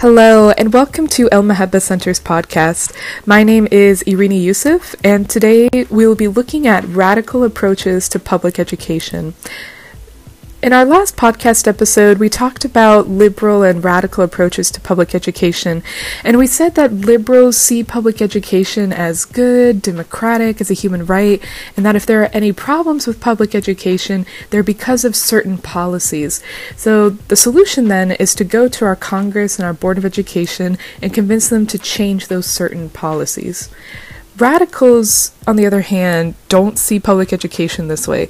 Hello, and welcome to El Mahabba Center's podcast. My name is Irini Yusuf, and today we will be looking at radical approaches to public education. In our last podcast episode, we talked about liberal and radical approaches to public education, and we said that liberals see public education as good, democratic, as a human right, and that if there are any problems with public education, they're because of certain policies. So the solution then is to go to our Congress and our Board of Education and convince them to change those certain policies. Radicals, on the other hand, don't see public education this way.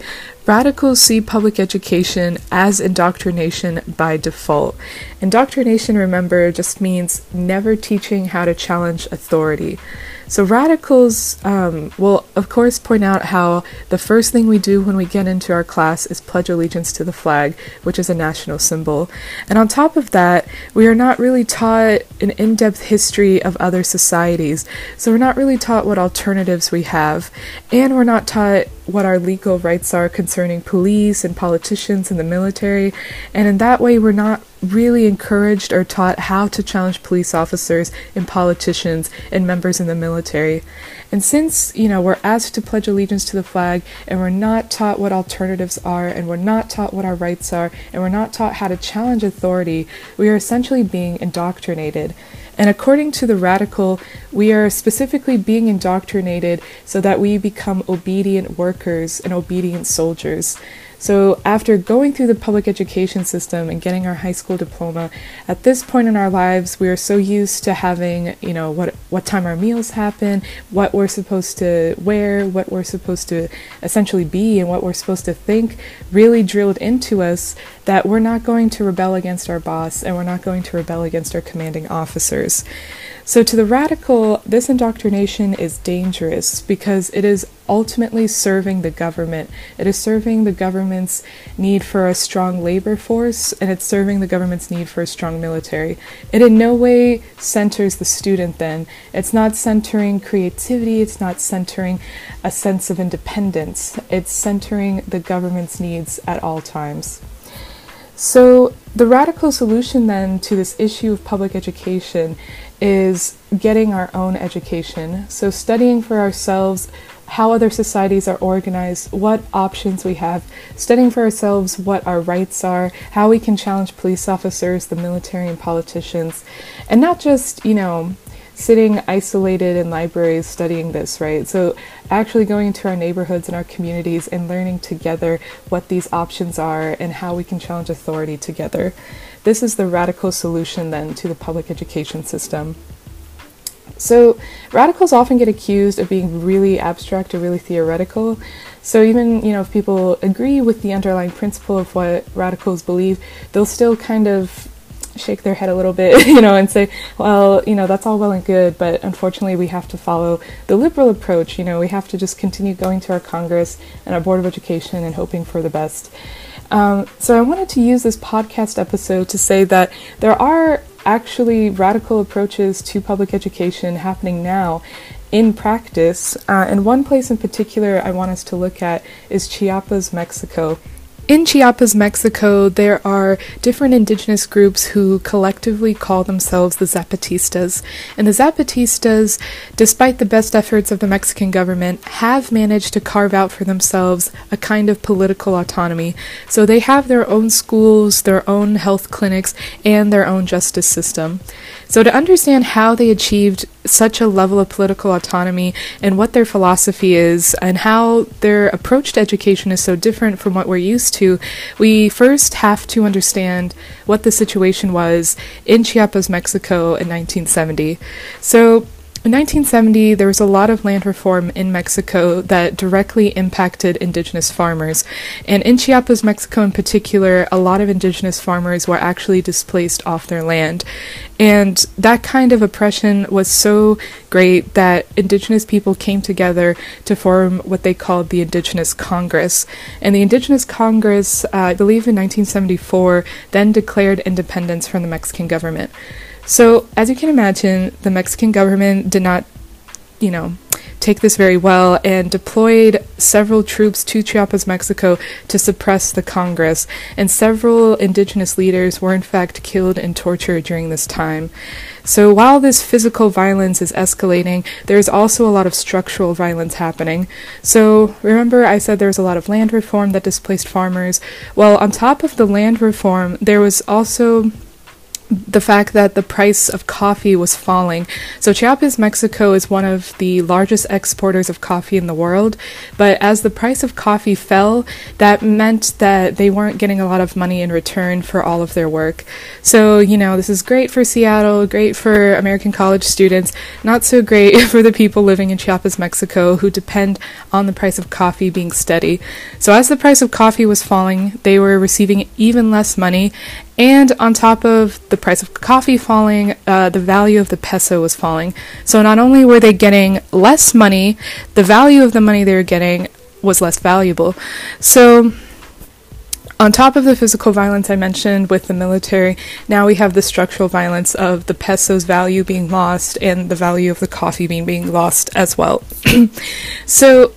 Radicals see public education as indoctrination by default. Indoctrination, remember, just means never teaching how to challenge authority. So, radicals um, will, of course, point out how the first thing we do when we get into our class is pledge allegiance to the flag, which is a national symbol. And on top of that, we are not really taught an in depth history of other societies. So, we're not really taught what alternatives we have, and we're not taught what our legal rights are concerning police and politicians and the military. And in that way, we're not really encouraged or taught how to challenge police officers and politicians and members in the military. And since, you know, we're asked to pledge allegiance to the flag and we're not taught what alternatives are and we're not taught what our rights are and we're not taught how to challenge authority, we are essentially being indoctrinated. And according to the radical, we are specifically being indoctrinated so that we become obedient workers and obedient soldiers. So, after going through the public education system and getting our high school diploma, at this point in our lives, we are so used to having, you know, what what time our meals happen, what we're supposed to wear, what we're supposed to essentially be, and what we're supposed to think, really drilled into us that we're not going to rebel against our boss and we're not going to rebel against our commanding officers. So, to the radical, this indoctrination is dangerous because it is ultimately serving the government. It is serving the government's need for a strong labor force and it's serving the government's need for a strong military. It in no way centers the student, then. It's not centering creativity, it's not centering a sense of independence, it's centering the government's needs at all times. So, the radical solution then to this issue of public education is getting our own education. So, studying for ourselves how other societies are organized, what options we have, studying for ourselves what our rights are, how we can challenge police officers, the military, and politicians, and not just, you know, sitting isolated in libraries studying this, right? So, actually going into our neighborhoods and our communities and learning together what these options are and how we can challenge authority together. This is the radical solution then to the public education system. So, radicals often get accused of being really abstract or really theoretical. So, even you know, if people agree with the underlying principle of what radicals believe, they'll still kind of shake their head a little bit, you know, and say, well, you know, that's all well and good, but unfortunately we have to follow the liberal approach. You know, we have to just continue going to our Congress and our Board of Education and hoping for the best. Um, so I wanted to use this podcast episode to say that there are actually radical approaches to public education happening now in practice. Uh, and one place in particular I want us to look at is Chiapas, Mexico. In Chiapas, Mexico, there are different indigenous groups who collectively call themselves the Zapatistas. And the Zapatistas, despite the best efforts of the Mexican government, have managed to carve out for themselves a kind of political autonomy. So they have their own schools, their own health clinics, and their own justice system. So to understand how they achieved such a level of political autonomy and what their philosophy is and how their approach to education is so different from what we're used to, we first have to understand what the situation was in Chiapas, Mexico in 1970. So in 1970, there was a lot of land reform in Mexico that directly impacted indigenous farmers. And in Chiapas, Mexico in particular, a lot of indigenous farmers were actually displaced off their land. And that kind of oppression was so great that indigenous people came together to form what they called the Indigenous Congress. And the Indigenous Congress, uh, I believe in 1974, then declared independence from the Mexican government. So, as you can imagine, the Mexican government did not, you know, take this very well and deployed several troops to Chiapas, Mexico to suppress the Congress. And several indigenous leaders were in fact killed and tortured during this time. So while this physical violence is escalating, there's also a lot of structural violence happening. So remember, I said there was a lot of land reform that displaced farmers. Well, on top of the land reform, there was also the fact that the price of coffee was falling. So Chiapas, Mexico is one of the largest exporters of coffee in the world, but as the price of coffee fell, that meant that they weren't getting a lot of money in return for all of their work. So, you know, this is great for Seattle, great for American college students, not so great for the people living in Chiapas, Mexico who depend on the price of coffee being steady. So as the price of coffee was falling, they were receiving even less money and on top of the price of coffee falling, uh, the value of the peso was falling. So not only were they getting less money, the value of the money they were getting was less valuable. So on top of the physical violence I mentioned with the military, now we have the structural violence of the peso's value being lost and the value of the coffee bean being lost as well. so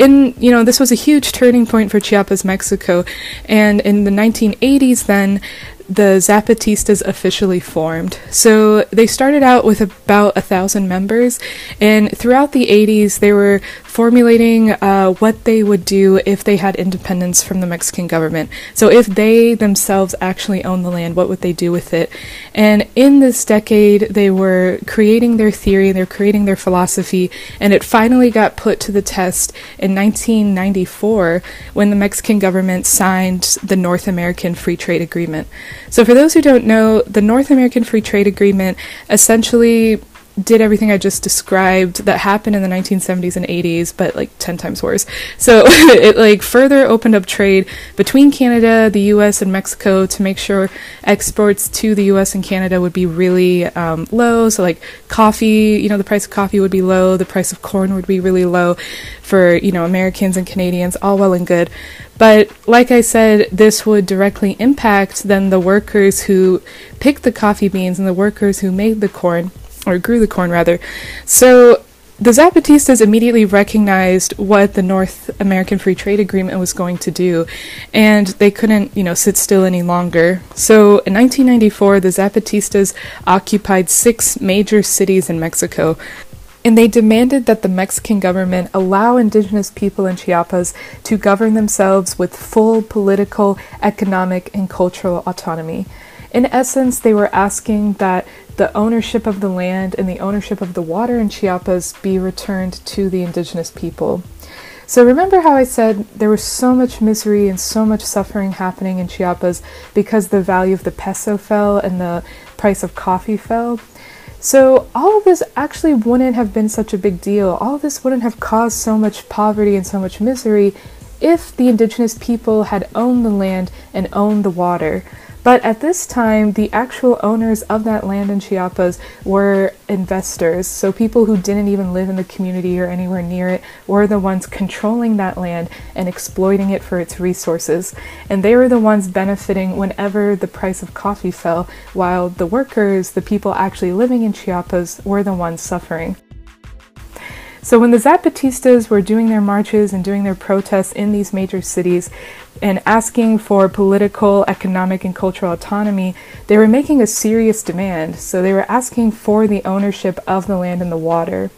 in you know this was a huge turning point for Chiapas, Mexico, and in the 1980s, then the Zapatistas officially formed. So they started out with about a thousand members, and throughout the 80s, they were formulating uh, what they would do if they had independence from the Mexican government. So if they themselves actually owned the land, what would they do with it? And in this decade, they were creating their theory, they're creating their philosophy, and it finally got put to the test in 1994 when the Mexican government signed the North American Free Trade Agreement. So, for those who don't know, the North American Free Trade Agreement essentially did everything I just described that happened in the 1970s and 80s, but like 10 times worse. So it like further opened up trade between Canada, the US, and Mexico to make sure exports to the US and Canada would be really um, low. So like coffee, you know, the price of coffee would be low, the price of corn would be really low for, you know, Americans and Canadians, all well and good. But like I said, this would directly impact then the workers who picked the coffee beans and the workers who made the corn or grew the corn rather. So the Zapatistas immediately recognized what the North American Free Trade Agreement was going to do, and they couldn't, you know, sit still any longer. So in 1994, the Zapatistas occupied six major cities in Mexico, and they demanded that the Mexican government allow indigenous people in Chiapas to govern themselves with full political, economic, and cultural autonomy. In essence, they were asking that the ownership of the land and the ownership of the water in Chiapas be returned to the indigenous people. So remember how I said there was so much misery and so much suffering happening in Chiapas because the value of the peso fell and the price of coffee fell? So all of this actually wouldn't have been such a big deal. All of this wouldn't have caused so much poverty and so much misery if the indigenous people had owned the land and owned the water. But at this time, the actual owners of that land in Chiapas were investors. So people who didn't even live in the community or anywhere near it were the ones controlling that land and exploiting it for its resources. And they were the ones benefiting whenever the price of coffee fell, while the workers, the people actually living in Chiapas, were the ones suffering. So when the Zapatistas were doing their marches and doing their protests in these major cities and asking for political, economic, and cultural autonomy, they were making a serious demand. So they were asking for the ownership of the land and the water.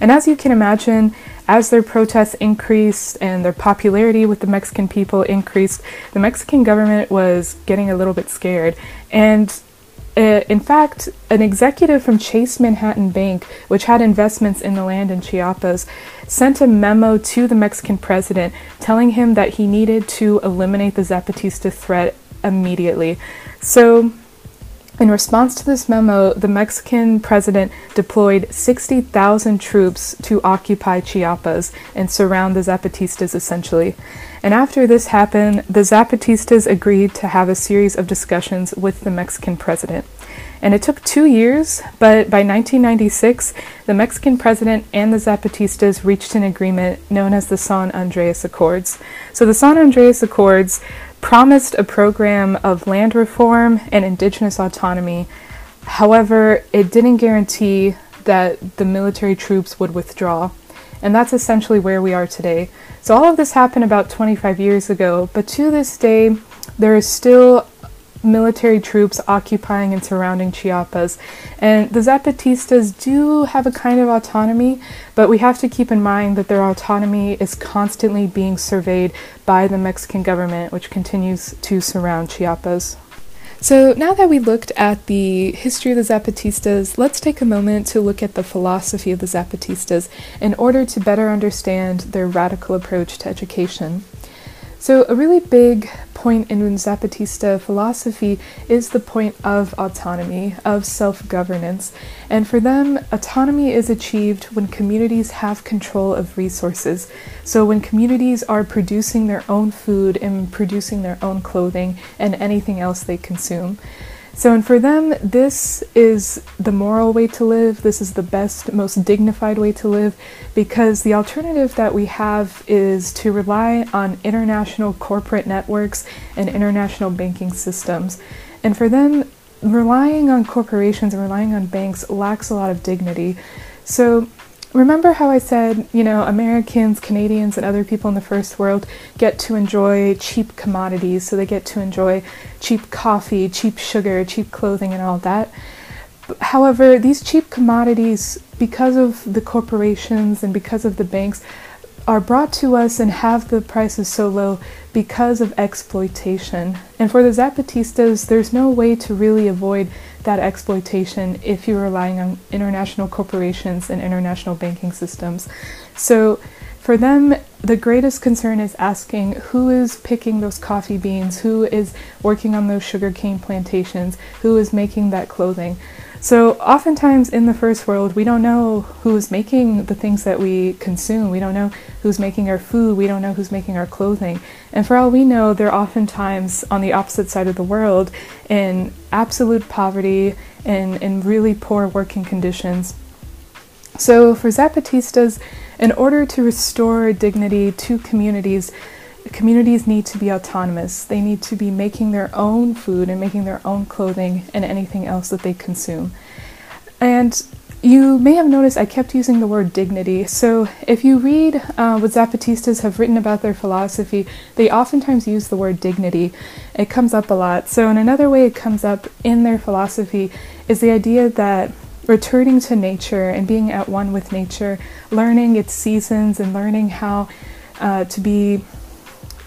And as you can imagine, as their protests increased and their popularity with the Mexican people increased, the Mexican government was getting a little bit scared. And uh, in fact, an executive from Chase Manhattan Bank, which had investments in the land in Chiapas, sent a memo to the Mexican president telling him that he needed to eliminate the Zapatista threat immediately. So, in response to this memo, the Mexican president deployed 60,000 troops to occupy Chiapas and surround the Zapatistas essentially. And after this happened, the Zapatistas agreed to have a series of discussions with the Mexican president. And it took two years, but by 1996, the Mexican president and the Zapatistas reached an agreement known as the San Andreas Accords. So the San Andreas Accords promised a program of land reform and indigenous autonomy. However, it didn't guarantee that the military troops would withdraw. And that's essentially where we are today. So all of this happened about 25 years ago, but to this day, there is still military troops occupying and surrounding Chiapas. And the Zapatistas do have a kind of autonomy, but we have to keep in mind that their autonomy is constantly being surveyed by the Mexican government, which continues to surround Chiapas. So, now that we looked at the history of the Zapatistas, let's take a moment to look at the philosophy of the Zapatistas in order to better understand their radical approach to education. So, a really big point in Zapatista philosophy is the point of autonomy, of self governance. And for them, autonomy is achieved when communities have control of resources. So, when communities are producing their own food and producing their own clothing and anything else they consume. So, and for them, this is the moral way to live. This is the best, most dignified way to live because the alternative that we have is to rely on international corporate networks and international banking systems. And for them, relying on corporations and relying on banks lacks a lot of dignity. So, remember how I said, you know, Americans, Canadians, and other people in the first world get to enjoy cheap commodities, so they get to enjoy cheap coffee, cheap sugar, cheap clothing, and all that. However, these cheap commodities, because of the corporations and because of the banks, are brought to us and have the prices so low because of exploitation. And for the Zapatistas, there's no way to really avoid that exploitation if you're relying on international corporations and international banking systems. So for them, the greatest concern is asking who is picking those coffee beans, who is working on those sugarcane plantations, who is making that clothing. So, oftentimes in the first world, we don't know who's making the things that we consume. We don't know who's making our food. We don't know who's making our clothing. And for all we know, they're oftentimes on the opposite side of the world in absolute poverty and in really poor working conditions. So, for Zapatistas, in order to restore dignity to communities, communities need to be autonomous. They need to be making their own food and making their own clothing and anything else that they consume. And you may have noticed I kept using the word dignity. So if you read uh, what Zapatistas have written about their philosophy, they oftentimes use the word dignity. It comes up a lot. So, in another way, it comes up in their philosophy is the idea that returning to nature and being at one with nature, learning its seasons and learning how uh, to be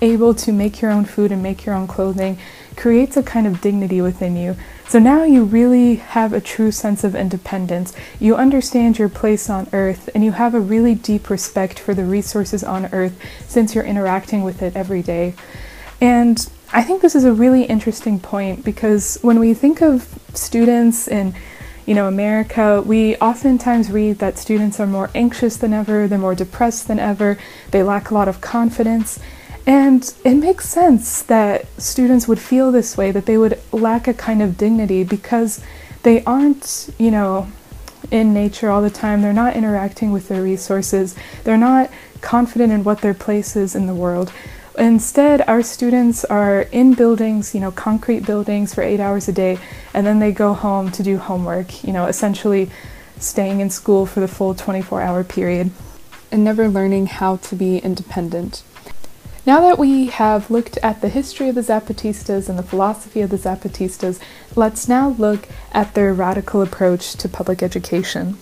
able to make your own food and make your own clothing creates a kind of dignity within you. So now you really have a true sense of independence. You understand your place on earth and you have a really deep respect for the resources on earth since you're interacting with it every day. And I think this is a really interesting point because when we think of students in you know, America, we oftentimes read that students are more anxious than ever, they're more depressed than ever, they lack a lot of confidence. And it makes sense that students would feel this way, that they would lack a kind of dignity because they aren't, you know, in nature all the time. They're not interacting with their resources. They're not confident in what their place is in the world. Instead, our students are in buildings, you know, concrete buildings for eight hours a day, and then they go home to do homework, you know, essentially staying in school for the full 24 hour period and never learning how to be independent. Now that we have looked at the history of the Zapatistas and the philosophy of the Zapatistas, let's now look at their radical approach to public education.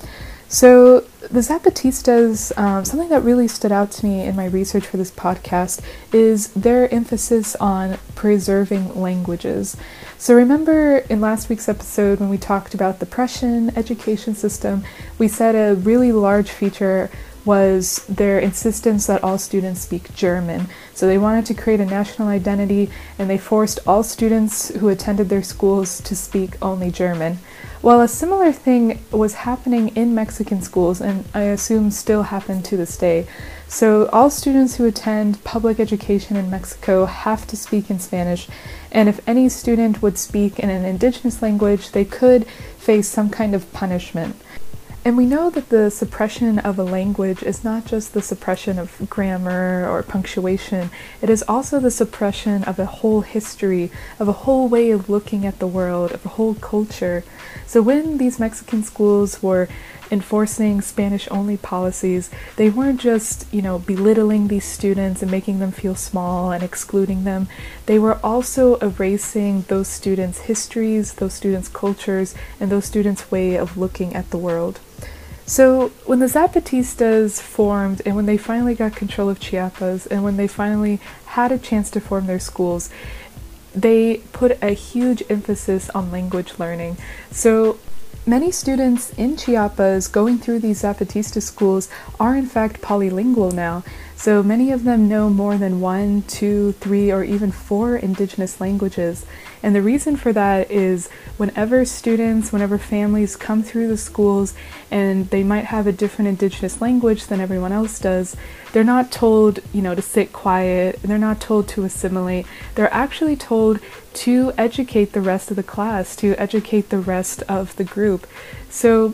So, the Zapatistas, um, something that really stood out to me in my research for this podcast is their emphasis on preserving languages. So, remember in last week's episode when we talked about the Prussian education system, we said a really large feature was their insistence that all students speak German. So they wanted to create a national identity and they forced all students who attended their schools to speak only German. Well, a similar thing was happening in Mexican schools and I assume still happen to this day. So all students who attend public education in Mexico have to speak in Spanish, and if any student would speak in an indigenous language, they could face some kind of punishment. And we know that the suppression of a language is not just the suppression of grammar or punctuation, it is also the suppression of a whole history, of a whole way of looking at the world, of a whole culture. So when these Mexican schools were enforcing Spanish only policies, they weren't just, you know, belittling these students and making them feel small and excluding them. They were also erasing those students' histories, those students' cultures, and those students' way of looking at the world. So when the Zapatistas formed and when they finally got control of Chiapas and when they finally had a chance to form their schools, they put a huge emphasis on language learning. So Many students in Chiapas going through these Zapatista schools are in fact polylingual now, so many of them know more than one, two, three, or even four indigenous languages. And the reason for that is whenever students, whenever families come through the schools and they might have a different indigenous language than everyone else does, they're not told, you know, to sit quiet, they're not told to assimilate. They're actually told to educate the rest of the class, to educate the rest of the group. So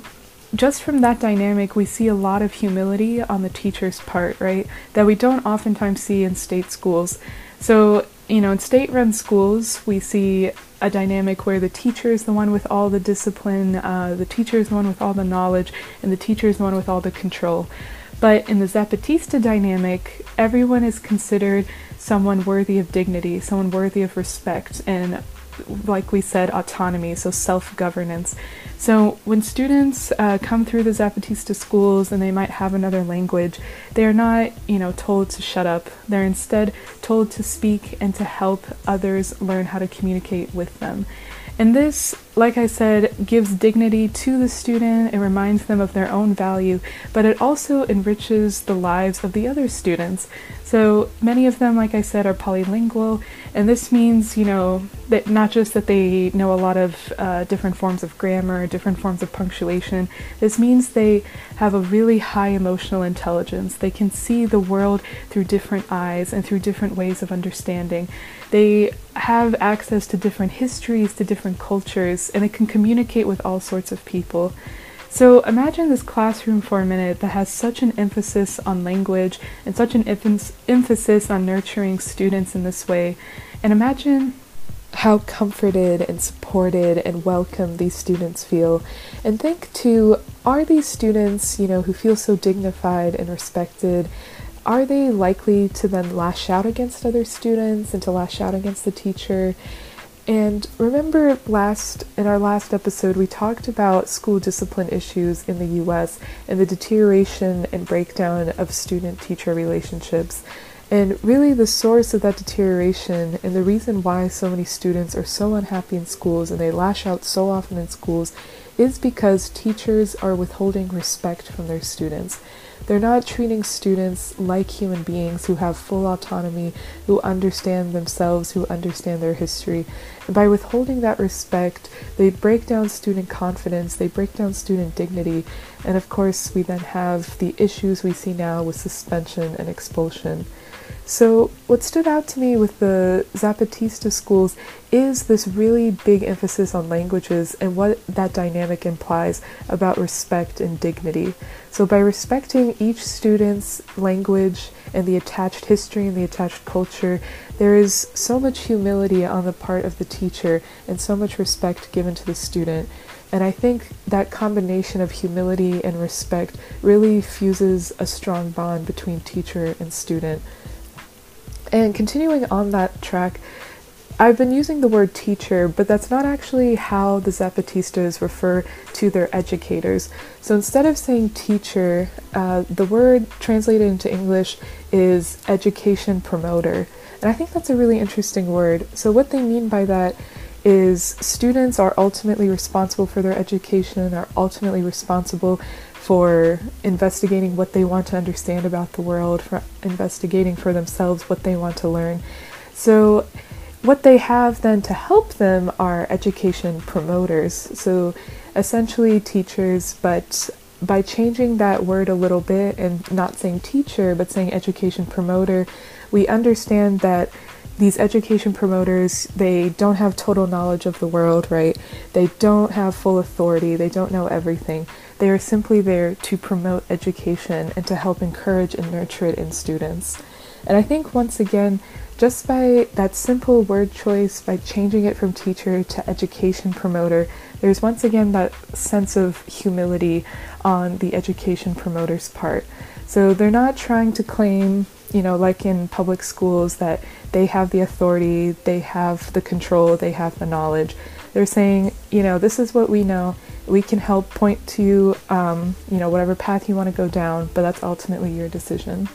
just from that dynamic, we see a lot of humility on the teacher's part, right? That we don't oftentimes see in state schools. So you know, in state run schools, we see a dynamic where the teacher is the one with all the discipline, uh, the teacher is the one with all the knowledge, and the teacher is the one with all the control. But in the Zapatista dynamic, everyone is considered someone worthy of dignity, someone worthy of respect, and like we said, autonomy, so self governance. So when students uh, come through the Zapatista schools and they might have another language, they are not, you know, told to shut up. They're instead told to speak and to help others learn how to communicate with them. And this, like I said, gives dignity to the student, it reminds them of their own value, but it also enriches the lives of the other students. So many of them, like I said, are polylingual, and this means, you know, that not just that they know a lot of uh, different forms of grammar, different forms of punctuation, this means they have a really high emotional intelligence. They can see the world through different eyes and through different ways of understanding. They have access to different histories, to different cultures, and they can communicate with all sorts of people. So imagine this classroom for a minute that has such an emphasis on language and such an emphasis on nurturing students in this way. And imagine how comforted and supported and welcome these students feel. And think too, are these students, you know, who feel so dignified and respected, are they likely to then lash out against other students and to lash out against the teacher? And remember last in our last episode we talked about school discipline issues in the US and the deterioration and breakdown of student teacher relationships. And really the source of that deterioration and the reason why so many students are so unhappy in schools and they lash out so often in schools is because teachers are withholding respect from their students. They're not treating students like human beings who have full autonomy, who understand themselves, who understand their history. And by withholding that respect, they break down student confidence, they break down student dignity, and of course, we then have the issues we see now with suspension and expulsion. So, what stood out to me with the Zapatista schools is this really big emphasis on languages and what that dynamic implies about respect and dignity. So, by respecting each student's language and the attached history and the attached culture, there is so much humility on the part of the teacher and so much respect given to the student. And I think that combination of humility and respect really fuses a strong bond between teacher and student. And continuing on that track, I've been using the word teacher, but that's not actually how the Zapatistas refer to their educators. So instead of saying teacher, uh, the word translated into English is education promoter. And I think that's a really interesting word. So, what they mean by that is students are ultimately responsible for their education, are ultimately responsible for investigating what they want to understand about the world, for investigating for themselves what they want to learn. So, what they have then to help them are education promoters. So, essentially, teachers, but by changing that word a little bit and not saying teacher but saying education promoter, we understand that these education promoters, they don't have total knowledge of the world, right? They don't have full authority, they don't know everything. They are simply there to promote education and to help encourage and nurture it in students. And I think once again, just by that simple word choice, by changing it from teacher to education promoter, there's once again that sense of humility on the education promoter's part. So they're not trying to claim, you know, like in public schools, that they have the authority, they have the control, they have the knowledge. They're saying, you know, this is what we know. We can help point to, um, you know, whatever path you want to go down, but that's ultimately your decision.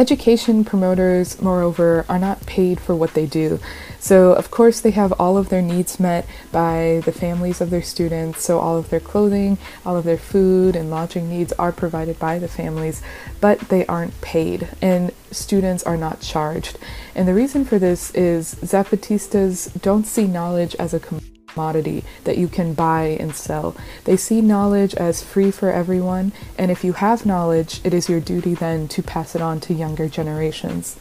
Education promoters, moreover, are not paid for what they do. So, of course, they have all of their needs met by the families of their students. So, all of their clothing, all of their food, and lodging needs are provided by the families, but they aren't paid, and students are not charged. And the reason for this is Zapatistas don't see knowledge as a commodity commodity that you can buy and sell. They see knowledge as free for everyone, and if you have knowledge, it is your duty then to pass it on to younger generations.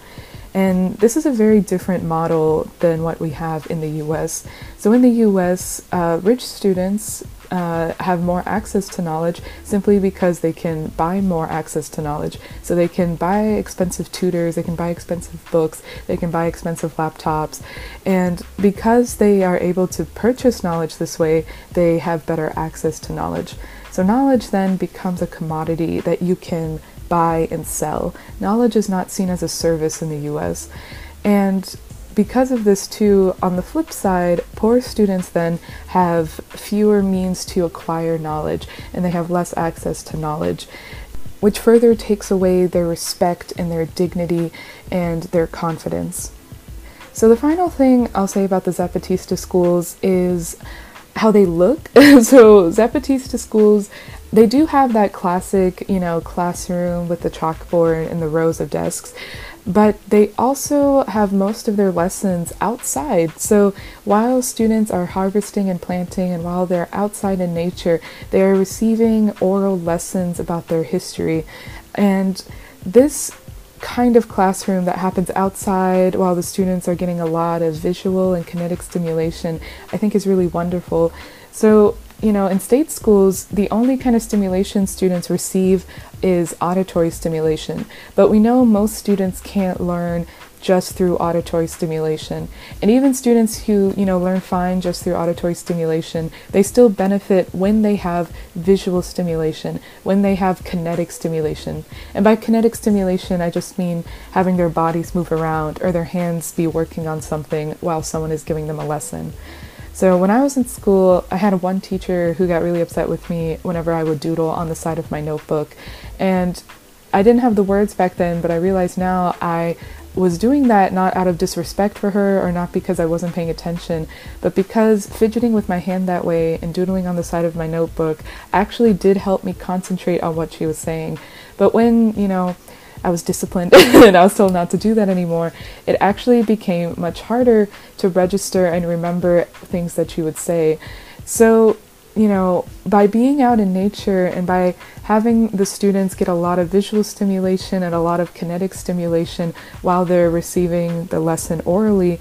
And this is a very different model than what we have in the US. So, in the US, uh, rich students uh, have more access to knowledge simply because they can buy more access to knowledge. So they can buy expensive tutors, they can buy expensive books, they can buy expensive laptops. And because they are able to purchase knowledge this way, they have better access to knowledge. So knowledge then becomes a commodity that you can buy and sell. Knowledge is not seen as a service in the US. And because of this, too, on the flip side, poor students then have fewer means to acquire knowledge and they have less access to knowledge, which further takes away their respect and their dignity and their confidence. So, the final thing I'll say about the Zapatista schools is how they look. so, Zapatista schools they do have that classic, you know, classroom with the chalkboard and the rows of desks, but they also have most of their lessons outside. So while students are harvesting and planting, and while they're outside in nature, they are receiving oral lessons about their history. And this kind of classroom that happens outside while the students are getting a lot of visual and kinetic stimulation, I think is really wonderful. So you know, in state schools, the only kind of stimulation students receive is auditory stimulation. But we know most students can't learn just through auditory stimulation. And even students who, you know, learn fine just through auditory stimulation, they still benefit when they have visual stimulation, when they have kinetic stimulation. And by kinetic stimulation, I just mean having their bodies move around or their hands be working on something while someone is giving them a lesson. So when I was in school, I had one teacher who got really upset with me whenever I would doodle on the side of my notebook. And I didn't have the words back then, but I realize now I was doing that not out of disrespect for her or not because I wasn't paying attention, but because fidgeting with my hand that way and doodling on the side of my notebook actually did help me concentrate on what she was saying. But when, you know, I was disciplined and I was told not to do that anymore, it actually became much harder to register and remember things that you would say. So, you know, by being out in nature and by having the students get a lot of visual stimulation and a lot of kinetic stimulation while they're receiving the lesson orally,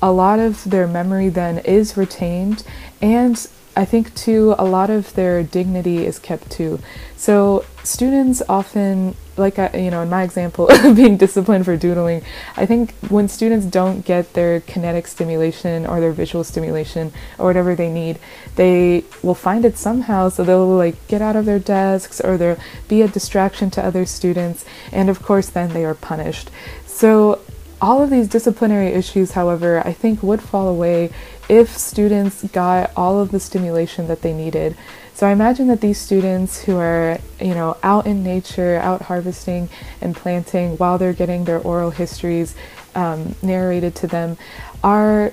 a lot of their memory then is retained and I think too a lot of their dignity is kept too. So students often like I, you know in my example of being disciplined for doodling i think when students don't get their kinetic stimulation or their visual stimulation or whatever they need they will find it somehow so they'll like get out of their desks or they'll be a distraction to other students and of course then they are punished so all of these disciplinary issues however i think would fall away if students got all of the stimulation that they needed so I imagine that these students who are, you know, out in nature, out harvesting and planting while they're getting their oral histories um, narrated to them are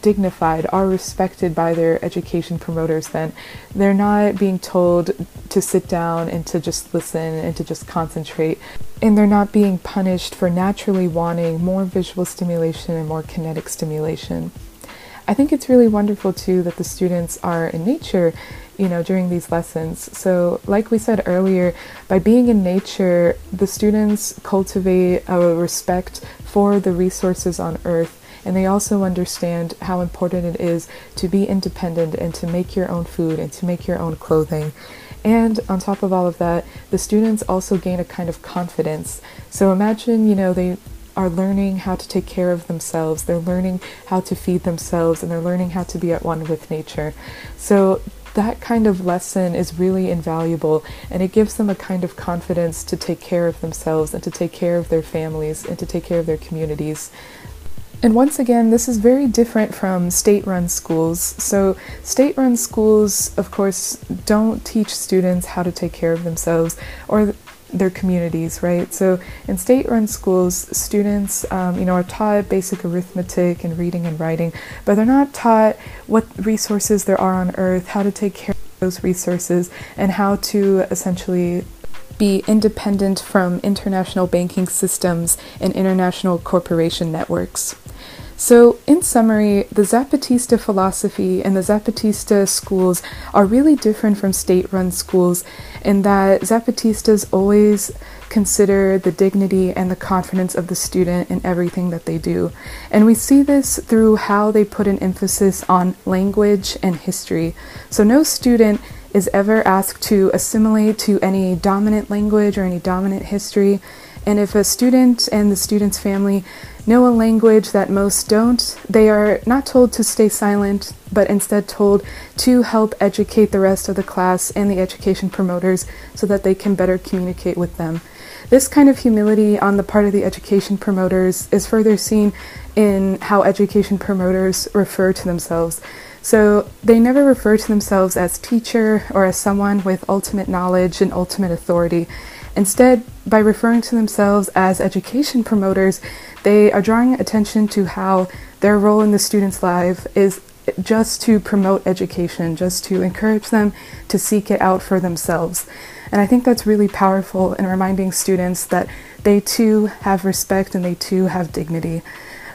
dignified, are respected by their education promoters then. They're not being told to sit down and to just listen and to just concentrate. And they're not being punished for naturally wanting more visual stimulation and more kinetic stimulation. I think it's really wonderful too that the students are in nature you know during these lessons. So like we said earlier by being in nature the students cultivate a respect for the resources on earth and they also understand how important it is to be independent and to make your own food and to make your own clothing. And on top of all of that the students also gain a kind of confidence. So imagine you know they are learning how to take care of themselves. They're learning how to feed themselves and they're learning how to be at one with nature. So that kind of lesson is really invaluable and it gives them a kind of confidence to take care of themselves and to take care of their families and to take care of their communities. And once again, this is very different from state run schools. So, state run schools, of course, don't teach students how to take care of themselves or their communities, right? So in state-run schools, students, um, you know, are taught basic arithmetic and reading and writing, but they're not taught what resources there are on Earth, how to take care of those resources, and how to essentially be independent from international banking systems and international corporation networks. So, in summary, the Zapatista philosophy and the Zapatista schools are really different from state run schools in that Zapatistas always consider the dignity and the confidence of the student in everything that they do. And we see this through how they put an emphasis on language and history. So, no student is ever asked to assimilate to any dominant language or any dominant history. And if a student and the student's family know a language that most don't, they are not told to stay silent, but instead told to help educate the rest of the class and the education promoters so that they can better communicate with them. This kind of humility on the part of the education promoters is further seen in how education promoters refer to themselves. So they never refer to themselves as teacher or as someone with ultimate knowledge and ultimate authority. Instead, by referring to themselves as education promoters, they are drawing attention to how their role in the student's life is just to promote education, just to encourage them to seek it out for themselves. And I think that's really powerful in reminding students that they too have respect and they too have dignity.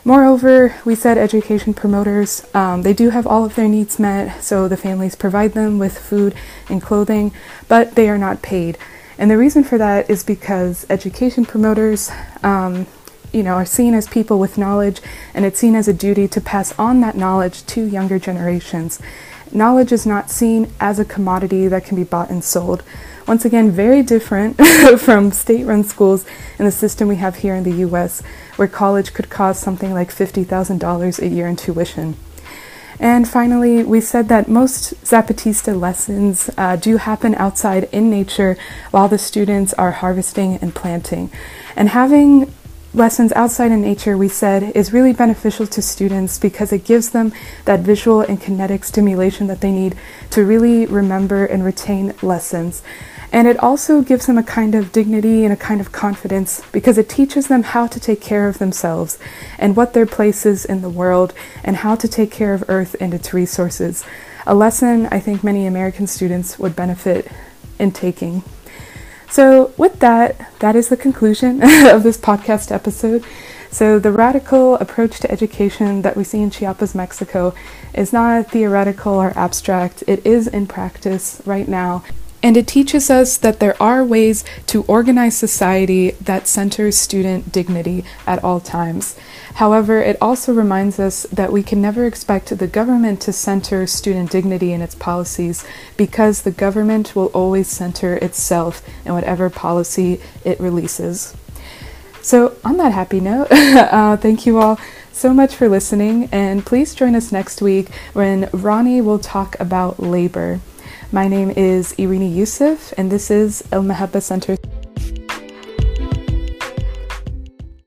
Moreover, we said education promoters, um, they do have all of their needs met, so the families provide them with food and clothing, but they are not paid. And the reason for that is because education promoters, um, you know, are seen as people with knowledge, and it's seen as a duty to pass on that knowledge to younger generations. Knowledge is not seen as a commodity that can be bought and sold. Once again, very different from state run schools and the system we have here in the US, where college could cost something like $50,000 a year in tuition. And finally, we said that most Zapatista lessons uh, do happen outside in nature while the students are harvesting and planting. And having lessons outside in nature, we said, is really beneficial to students because it gives them that visual and kinetic stimulation that they need to really remember and retain lessons. And it also gives them a kind of dignity and a kind of confidence because it teaches them how to take care of themselves and what their place is in the world and how to take care of Earth and its resources. A lesson I think many American students would benefit in taking. So, with that, that is the conclusion of this podcast episode. So, the radical approach to education that we see in Chiapas, Mexico, is not theoretical or abstract. It is in practice right now. And it teaches us that there are ways to organize society that centers student dignity at all times. However, it also reminds us that we can never expect the government to center student dignity in its policies because the government will always center itself in whatever policy it releases. So, on that happy note, uh, thank you all so much for listening, and please join us next week when Ronnie will talk about labor. My name is Irini Yusuf, and this is El Mahabba Center.